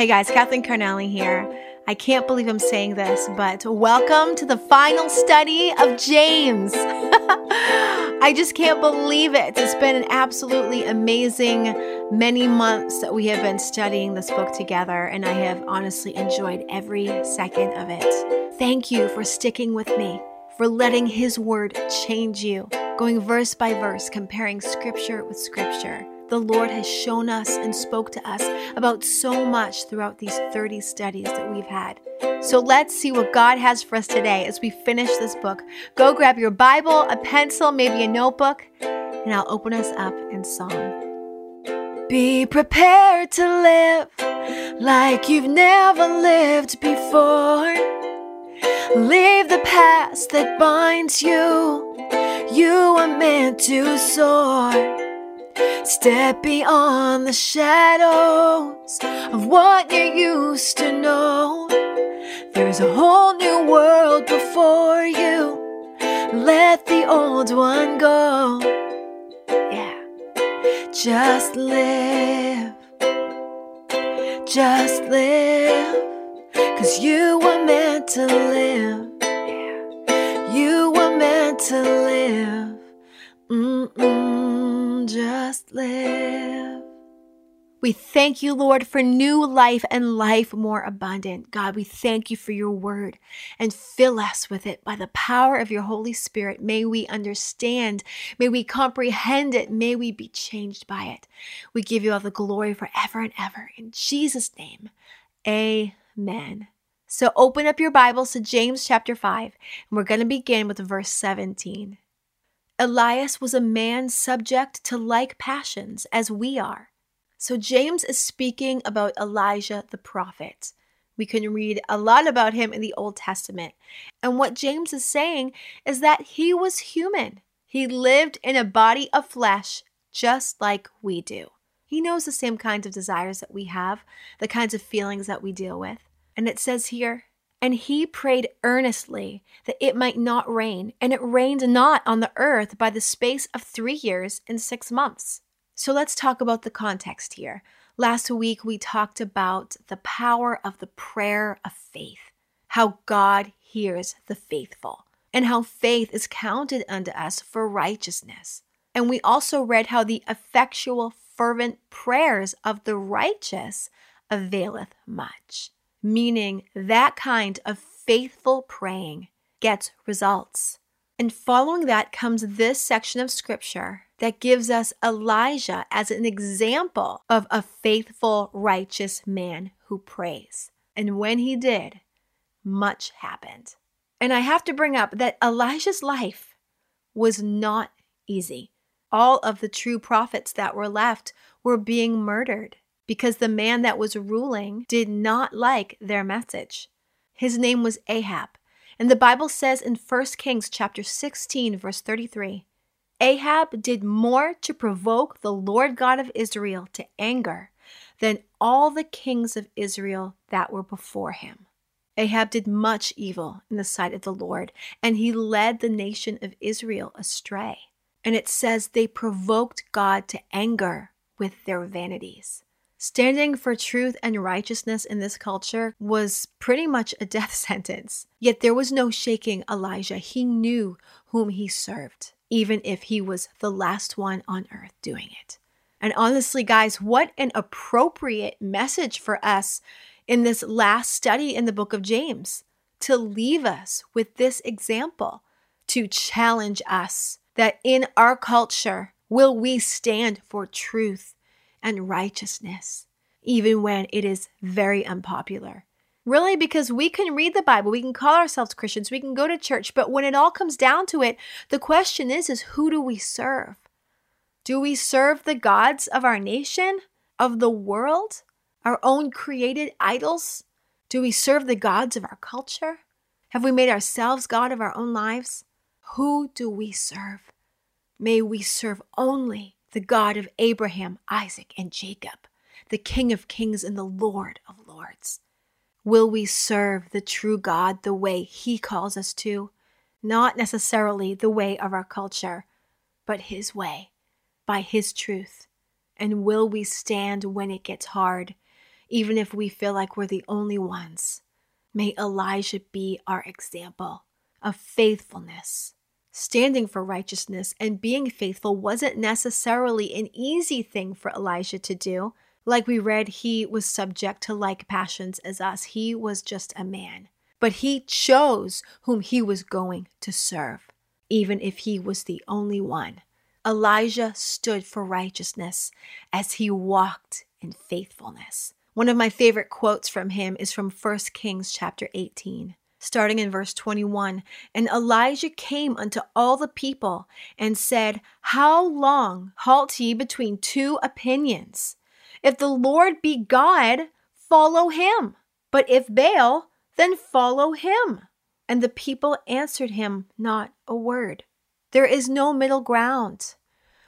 Hey guys, Kathleen Carnali here. I can't believe I'm saying this, but welcome to the final study of James. I just can't believe it. It's been an absolutely amazing many months that we have been studying this book together, and I have honestly enjoyed every second of it. Thank you for sticking with me, for letting His Word change you, going verse by verse, comparing Scripture with Scripture the Lord has shown us and spoke to us about so much throughout these 30 studies that we've had. So let's see what God has for us today as we finish this book. Go grab your Bible, a pencil, maybe a notebook, and I'll open us up in song. Be prepared to live like you've never lived before. Leave the past that binds you. You are meant to soar. Step beyond the shadows of what you used to know. There's a whole new world before you. Let the old one go. Yeah. Just live. Just live. Cause you were meant to live. Yeah. You were meant to live. Mm-mm just live. We thank you, Lord, for new life and life more abundant. God, we thank you for your word and fill us with it by the power of your Holy Spirit. May we understand, may we comprehend it, may we be changed by it. We give you all the glory forever and ever. In Jesus' name, amen. So open up your Bibles to James chapter 5, and we're going to begin with verse 17. Elias was a man subject to like passions as we are. So James is speaking about Elijah the prophet. We can read a lot about him in the Old Testament. And what James is saying is that he was human. He lived in a body of flesh just like we do. He knows the same kinds of desires that we have, the kinds of feelings that we deal with. And it says here, and he prayed earnestly that it might not rain, and it rained not on the earth by the space of three years and six months. So let's talk about the context here. Last week, we talked about the power of the prayer of faith, how God hears the faithful, and how faith is counted unto us for righteousness. And we also read how the effectual, fervent prayers of the righteous availeth much meaning that kind of faithful praying gets results. And following that comes this section of scripture that gives us Elijah as an example of a faithful, righteous man who prays. And when he did, much happened. And I have to bring up that Elijah's life was not easy. All of the true prophets that were left were being murdered because the man that was ruling did not like their message. His name was Ahab. And the Bible says in 1 Kings chapter 16 verse 33, Ahab did more to provoke the Lord God of Israel to anger than all the kings of Israel that were before him. Ahab did much evil in the sight of the Lord, and he led the nation of Israel astray. And it says they provoked God to anger with their vanities. Standing for truth and righteousness in this culture was pretty much a death sentence. Yet there was no shaking Elijah. He knew whom he served, even if he was the last one on earth doing it. And honestly, guys, what an appropriate message for us in this last study in the book of James to leave us with this example, to challenge us that in our culture, will we stand for truth and righteousness, even when it is very unpopular. Really, because we can read the Bible, we can call ourselves Christians, we can go to church, but when it all comes down to it, the question is, is who do we serve? Do we serve the gods of our nation, of the world, our own created idols? Do we serve the gods of our culture? Have we made ourselves God of our own lives? Who do we serve? May we serve only the God of Abraham, Isaac, and Jacob, the King of kings and the Lord of lords? Will we serve the true God the way He calls us to? Not necessarily the way of our culture, but His way, by His truth. And will we stand when it gets hard, even if we feel like we're the only ones. May Elijah be our example of faithfulness. Standing for righteousness and being faithful wasn't necessarily an easy thing for Elijah to do. Like we read, he was subject to like passions as us. He was just a man. But he chose whom he was going to serve, even if he was the only one. Elijah stood for righteousness as he walked in faithfulness. One of my favorite quotes from him is from 1 Kings chapter 18 starting in verse 21. And Elijah came unto all the people and said, How long halt ye between two opinions? If the Lord be God, follow him. But if Baal, then follow him. And the people answered him not a word. There is no middle ground.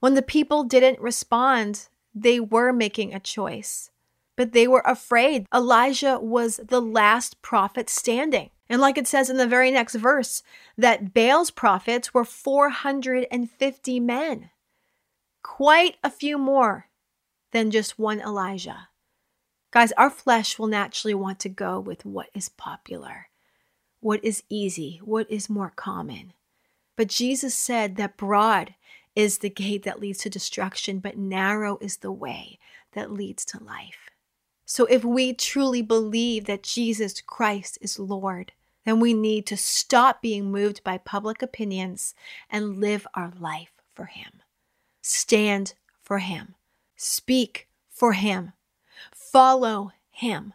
When the people didn't respond, they were making a choice. But they were afraid. Elijah was the last prophet standing. And like it says in the very next verse, that Baal's prophets were 450 men, quite a few more than just one Elijah. Guys, our flesh will naturally want to go with what is popular, what is easy, what is more common. But Jesus said that broad is the gate that leads to destruction, but narrow is the way that leads to life. So if we truly believe that Jesus Christ is Lord, then we need to stop being moved by public opinions and live our life for Him. Stand for Him. Speak for Him. Follow Him.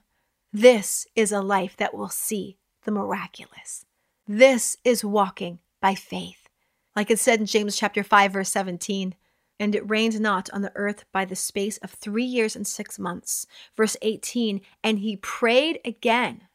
This is a life that will see the miraculous. This is walking by faith. Like it said in James chapter 5 verse 17, and it rained not on the earth by the space of 3 years and 6 months. Verse 18, and he prayed again,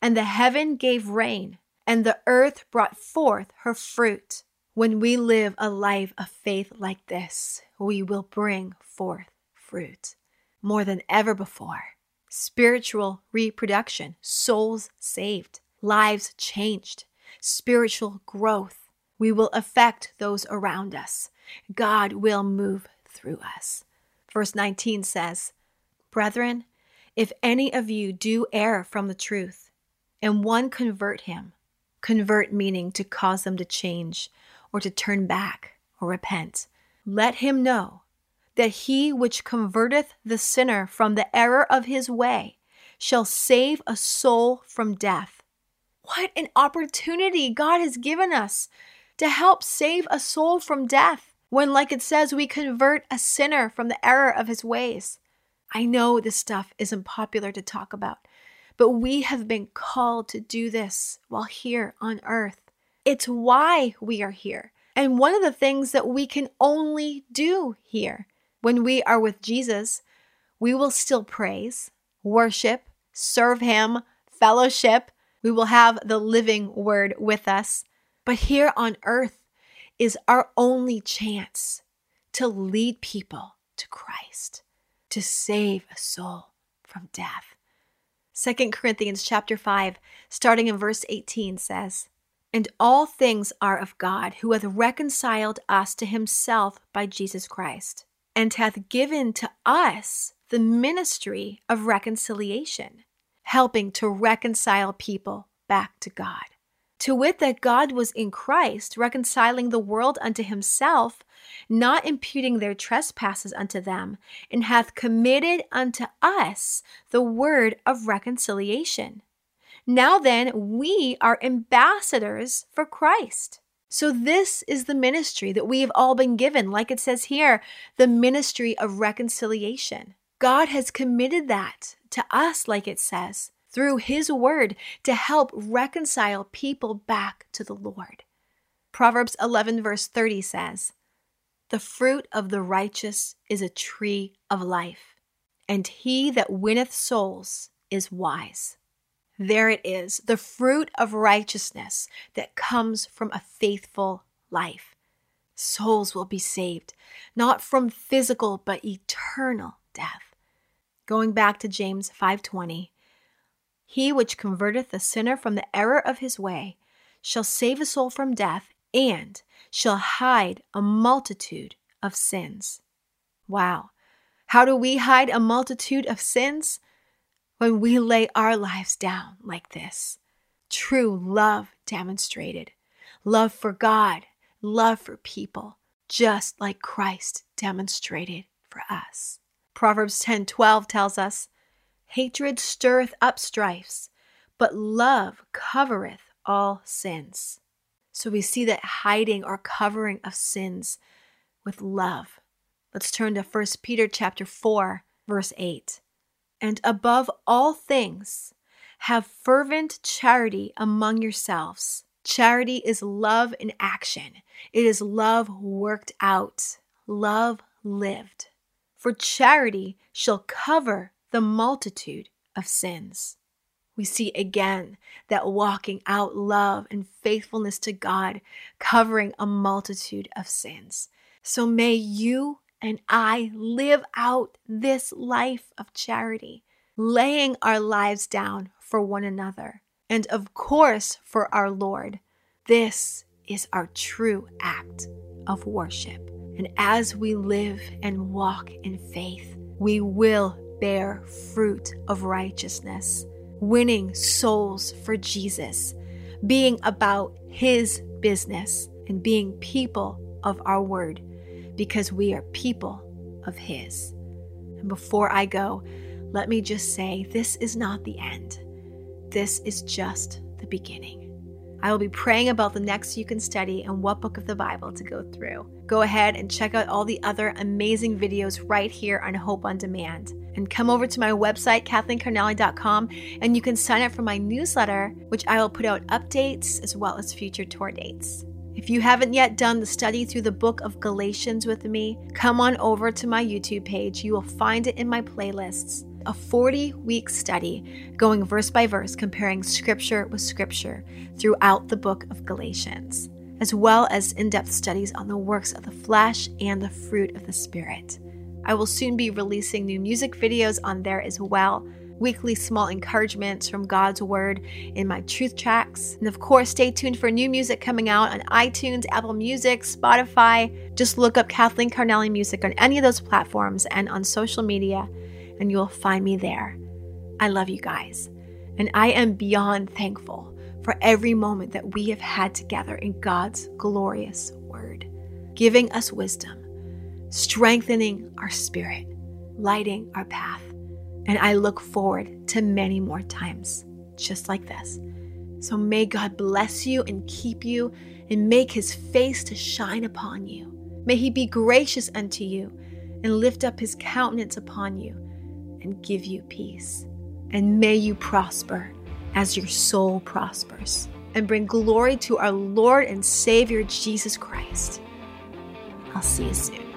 and the heaven gave rain, and the earth brought forth her fruit. When we live a life of faith like this, we will bring forth fruit more than ever before. Spiritual reproduction, souls saved, lives changed, spiritual growth. We will affect those around us. God will move through us. Verse 19 says, Brethren, if any of you do err from the truth, and one convert him, convert meaning to cause them to change or to turn back or repent, let him know that he which converteth the sinner from the error of his way shall save a soul from death. What an opportunity God has given us to help save a soul from death when, like it says, we convert a sinner from the error of his ways. I know this stuff isn't popular to talk about, but we have been called to do this while here on earth. It's why we are here. And one of the things that we can only do here when we are with Jesus, we will still praise, worship, serve Him, fellowship. We will have the living word with us. But here on earth is our only chance to lead people to Christ, to save a soul from death. 2 Corinthians chapter 5, starting in verse 18 says, And all things are of God, who hath reconciled us to himself by Jesus Christ and hath given to us the ministry of reconciliation, helping to reconcile people back to God. To wit, that God was in Christ, reconciling the world unto himself, not imputing their trespasses unto them, and hath committed unto us the word of reconciliation. Now then, we are ambassadors for Christ. So, this is the ministry that we have all been given. Like it says here, the ministry of reconciliation. God has committed that to us, like it says, through His word to help reconcile people back to the Lord. Proverbs 11, verse 30 says, The fruit of the righteous is a tree of life, and he that winneth souls is wise. There it is, the fruit of righteousness that comes from a faithful life. Souls will be saved, not from physical but eternal death. Going back to James 5:20, he which converteth a sinner from the error of his way shall save a soul from death and shall hide a multitude of sins. Wow. How do we hide a multitude of sins? when we lay our lives down like this. True love demonstrated love for God, love for people, just like Christ demonstrated for us. Proverbs 10:12 tells us, "Hatred stirreth up strifes, but love covereth all sins." So we see that hiding or covering of sins with love. Let's turn to 1 Peter chapter 4, verse 8. And above all things, have fervent charity among yourselves. Charity is love in action. It is love worked out, love lived. For charity shall cover the multitude of sins. We see again that walking out love and faithfulness to God, covering a multitude of sins. So may you and I live out this life of charity, laying our lives down for one another, and of course for our Lord. This is our true act of worship. And as we live and walk in faith, we will bear fruit of righteousness, winning souls for Jesus, being about His business, and being people of our word because we are people of His. And before I go, let me just say this is not the end, this is just the beginning. I will be praying about the next you can study and what book of the Bible to go through. Go ahead and check out all the other amazing videos right here on Hope on Demand. And come over to my website, KathleenCarnali.com, and you can sign up for my newsletter, which I will put out updates as well as future tour dates. If you haven't yet done the study through the book of Galatians with me, come on over to my YouTube page. You will find it in my playlists. A 40 week study going verse by verse, comparing scripture with scripture throughout the book of Galatians, as well as in depth studies on the works of the flesh and the fruit of the Spirit. I will soon be releasing new music videos on there as well weekly small encouragements from God's Word in my truth tracks. And of course, stay tuned for new music coming out on iTunes, Apple Music, Spotify. Just look up Kathleen Carnali Music on any of those platforms and on social media, and you'll find me there. I love you guys, and I am beyond thankful for every moment that we have had together in God's glorious Word, giving us wisdom, strengthening our spirit, lighting our path and I look forward to many more times just like this. So may God bless you and keep you and make his face to shine upon you. May he be gracious unto you and lift up his countenance upon you and give you peace. And may you prosper as your soul prospers and bring glory to our Lord and Savior Jesus Christ. I'll see you soon.